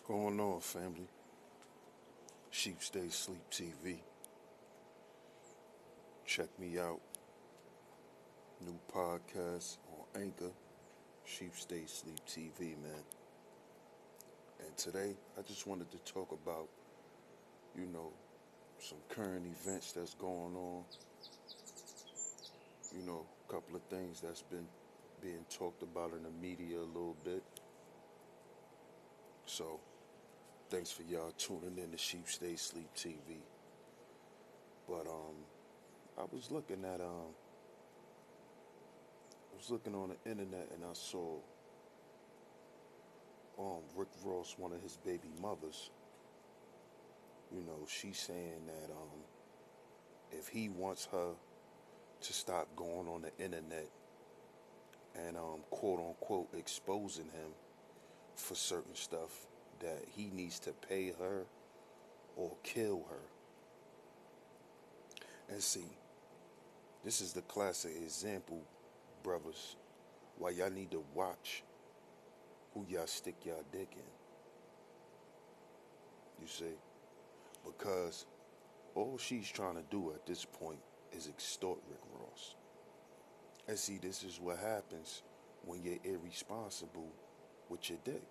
What's going on, family? Sheep Stay Sleep TV. Check me out. New podcast on Anchor. Sheep Stay Sleep TV, man. And today, I just wanted to talk about, you know, some current events that's going on. You know, a couple of things that's been being talked about in the media a little bit. So, thanks for y'all tuning in to Sheep Stay Sleep TV. But um, I was looking at um, I was looking on the internet and I saw um Rick Ross, one of his baby mothers. You know, she's saying that um, if he wants her to stop going on the internet and um, quote unquote exposing him for certain stuff that he needs to pay her or kill her. And see, this is the classic example, brothers, why y'all need to watch who y'all stick y'all dick in. You see? Because all she's trying to do at this point is extort Rick Ross. And see, this is what happens when you're irresponsible with your dick.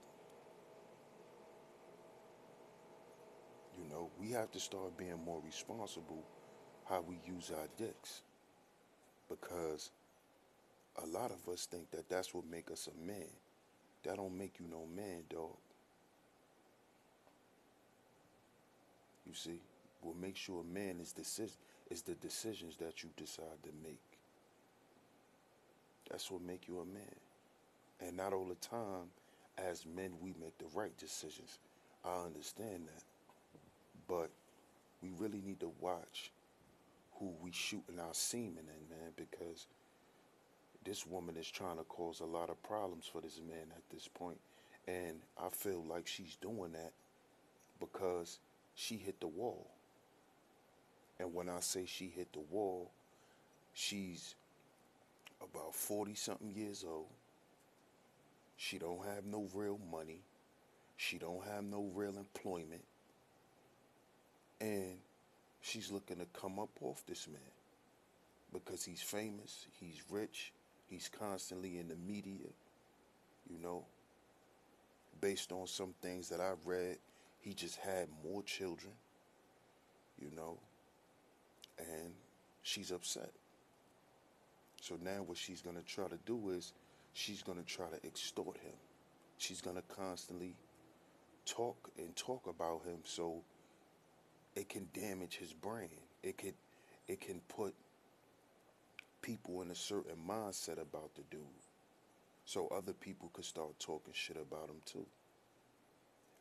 Know, we have to start being more responsible how we use our dicks. Because a lot of us think that that's what make us a man. That don't make you no man, dog. You see, what makes you a man is decision is the decisions that you decide to make. That's what make you a man. And not all the time, as men, we make the right decisions. I understand that. But we really need to watch who we shooting our semen in, man, because this woman is trying to cause a lot of problems for this man at this point. And I feel like she's doing that because she hit the wall. And when I say she hit the wall, she's about 40 something years old. She don't have no real money. She don't have no real employment. And she's looking to come up off this man because he's famous, he's rich, he's constantly in the media, you know. Based on some things that I've read, he just had more children, you know, and she's upset. So now what she's going to try to do is she's going to try to extort him. She's going to constantly talk and talk about him so it can damage his brain. It could it can put people in a certain mindset about the dude. So other people could start talking shit about him too.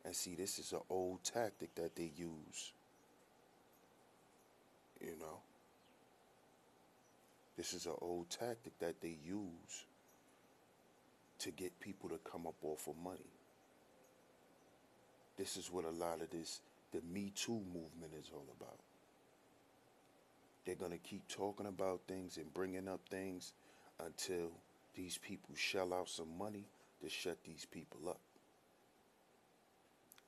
And see, this is an old tactic that they use. You know? This is an old tactic that they use to get people to come up off of money. This is what a lot of this, the Me Too movement is all about. They're going to keep talking about things and bringing up things until these people shell out some money to shut these people up.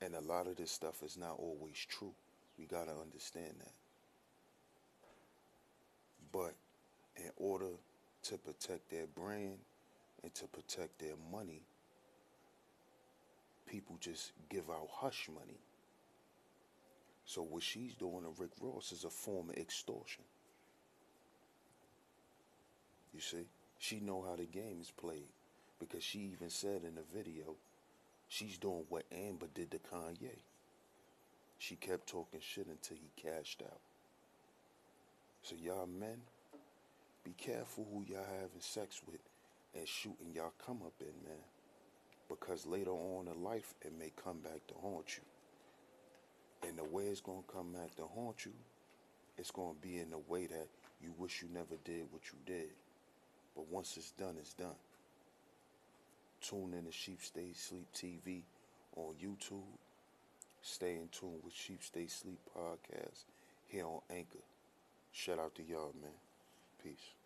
And a lot of this stuff is not always true. We got to understand that. But in order to protect their brand and to protect their money, people just give out hush money. So what she's doing to Rick Ross is a form of extortion. You see, she know how the game is played because she even said in the video, she's doing what Amber did to Kanye. She kept talking shit until he cashed out. So y'all men, be careful who y'all having sex with and shooting y'all come up in, man. Because later on in life, it may come back to haunt you. And the way it's going to come back to haunt you, it's going to be in the way that you wish you never did what you did. But once it's done, it's done. Tune in to Sheep Stay Sleep TV on YouTube. Stay in tune with Sheep Stay Sleep podcast here on Anchor. Shout out to y'all, man. Peace.